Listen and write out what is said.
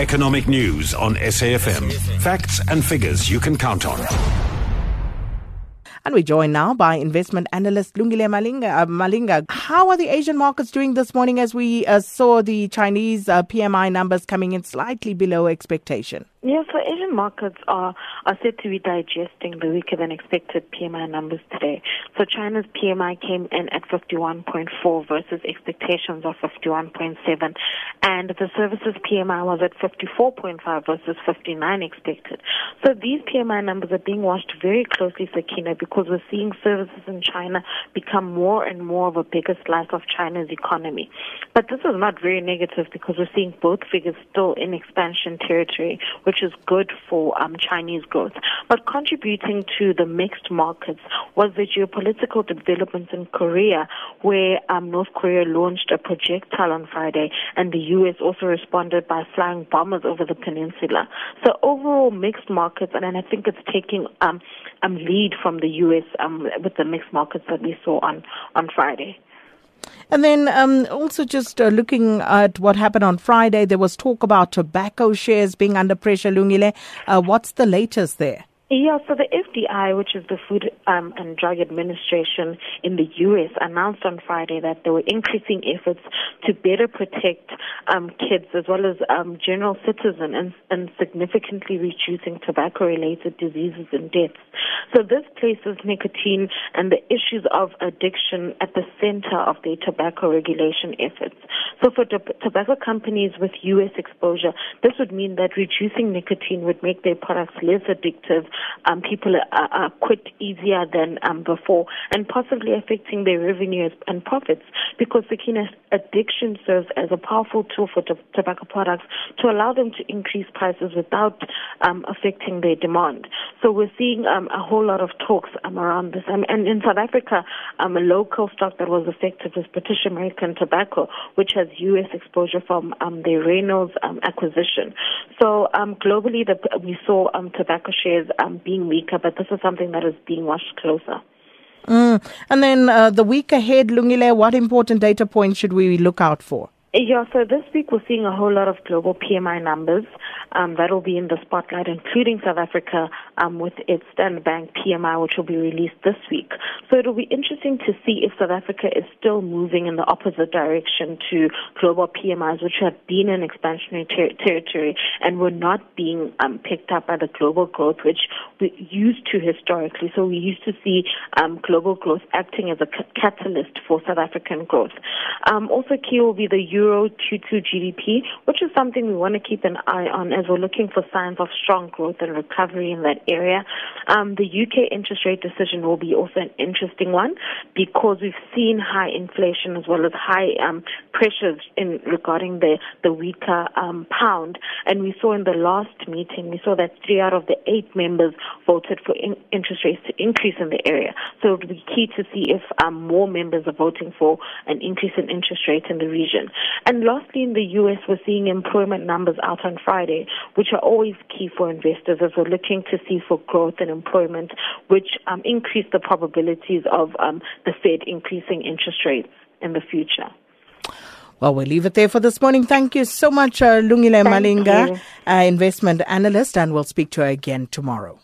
Economic news on SAFM. Facts and figures you can count on. And we're joined now by investment analyst Lungile Malinga. Uh, Malinga, how are the Asian markets doing this morning as we uh, saw the Chinese uh, PMI numbers coming in slightly below expectation? Yeah, so Asian markets are, are said to be digesting the weaker than expected PMI numbers today. So China's PMI came in at 51.4 versus expectations of 51.7, and the services PMI was at 54.5 versus 59 expected. So these PMI numbers are being watched very closely, Sakina, because we're seeing services in China become more and more of a bigger slice of China's economy. But this is not very negative because we're seeing both figures still in expansion territory which is good for um, Chinese growth. But contributing to the mixed markets was the geopolitical developments in Korea, where um, North Korea launched a projectile on Friday, and the U.S. also responded by flying bombers over the peninsula. So overall, mixed markets, and I think it's taking um, um, lead from the U.S. Um, with the mixed markets that we saw on on Friday. And then um, also just uh, looking at what happened on Friday, there was talk about tobacco shares being under pressure. Lungile, uh, what's the latest there? Yeah, so the FDI, which is the Food um, and Drug Administration in the U.S., announced on Friday that they were increasing efforts to better protect um, kids as well as um, general citizens and, and significantly reducing tobacco-related diseases and deaths. So this places nicotine and the issues of addiction at the center of their tobacco regulation efforts. So for to- tobacco companies with U.S. exposure, this would mean that reducing nicotine would make their products less addictive um, people are, are quit easier than um, before and possibly affecting their revenues and profits because the keen addiction serves as a powerful tool for to- tobacco products to allow them to increase prices without um, affecting their demand. So we're seeing um, a whole lot of talks um, around this. Um, and in South Africa, um, a local stock that was affected was British American Tobacco, which has U.S. exposure from um, the Reynolds um, acquisition. So um, globally, the, we saw um, tobacco shares um, being weaker, but this is something that is being watched closer. Mm. And then uh, the week ahead, Lungile, what important data points should we look out for? Yeah, so this week we're seeing a whole lot of global PMI numbers um, that will be in the spotlight, including South Africa um, with its Standard Bank PMI, which will be released this week. So it'll be interesting to see if South Africa is still moving in the opposite direction to global PMIs, which have been in expansionary ter- territory and were not being um, picked up by the global growth, which we used to historically. So we used to see um, global growth acting as a c- catalyst for South African growth. Um, also key will be the Euro Q2 GDP, which is something we want to keep an eye on as we're looking for signs of strong growth and recovery in that area. Um, the UK interest rate decision will be also an interesting one because we've seen high inflation as well as high um, pressures in regarding the the weaker um, pound. And we saw in the last meeting, we saw that three out of the eight members voted for in- interest rates to increase in the area. So it will be key to see if um, more members are voting for an increase in interest rate in the region. And lastly, in the U.S., we're seeing employment numbers out on Friday, which are always key for investors as we're looking to see for growth and employment, which um, increase the probabilities of um, the Fed increasing interest rates in the future. Well, we'll leave it there for this morning. Thank you so much, uh, Lungile Malinga, uh, investment analyst, and we'll speak to her again tomorrow.